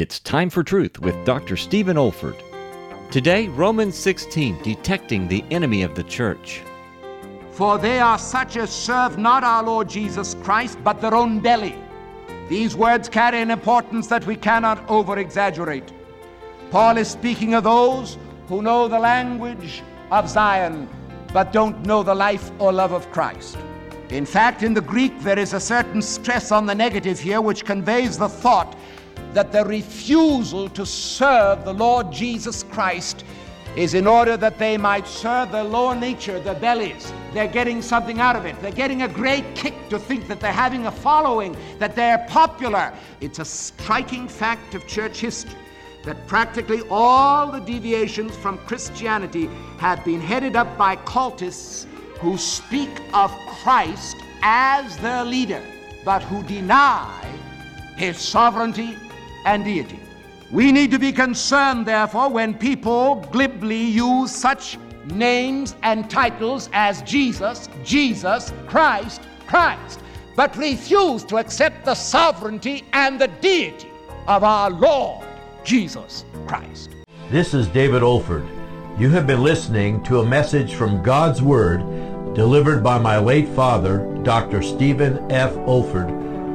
It's Time for Truth with Dr. Stephen Olford. Today, Romans 16, detecting the enemy of the church. For they are such as serve not our Lord Jesus Christ, but their own belly. These words carry an importance that we cannot over exaggerate. Paul is speaking of those who know the language of Zion, but don't know the life or love of Christ. In fact, in the Greek, there is a certain stress on the negative here, which conveys the thought that the refusal to serve the Lord Jesus Christ is in order that they might serve their lower nature, their bellies. They're getting something out of it. They're getting a great kick to think that they're having a following, that they're popular. It's a striking fact of church history that practically all the deviations from Christianity have been headed up by cultists who speak of Christ as their leader, but who deny his sovereignty and deity. We need to be concerned, therefore, when people glibly use such names and titles as Jesus, Jesus, Christ, Christ, but refuse to accept the sovereignty and the deity of our Lord Jesus Christ. This is David Olford. You have been listening to a message from God's Word delivered by my late father, Dr. Stephen F. Olford,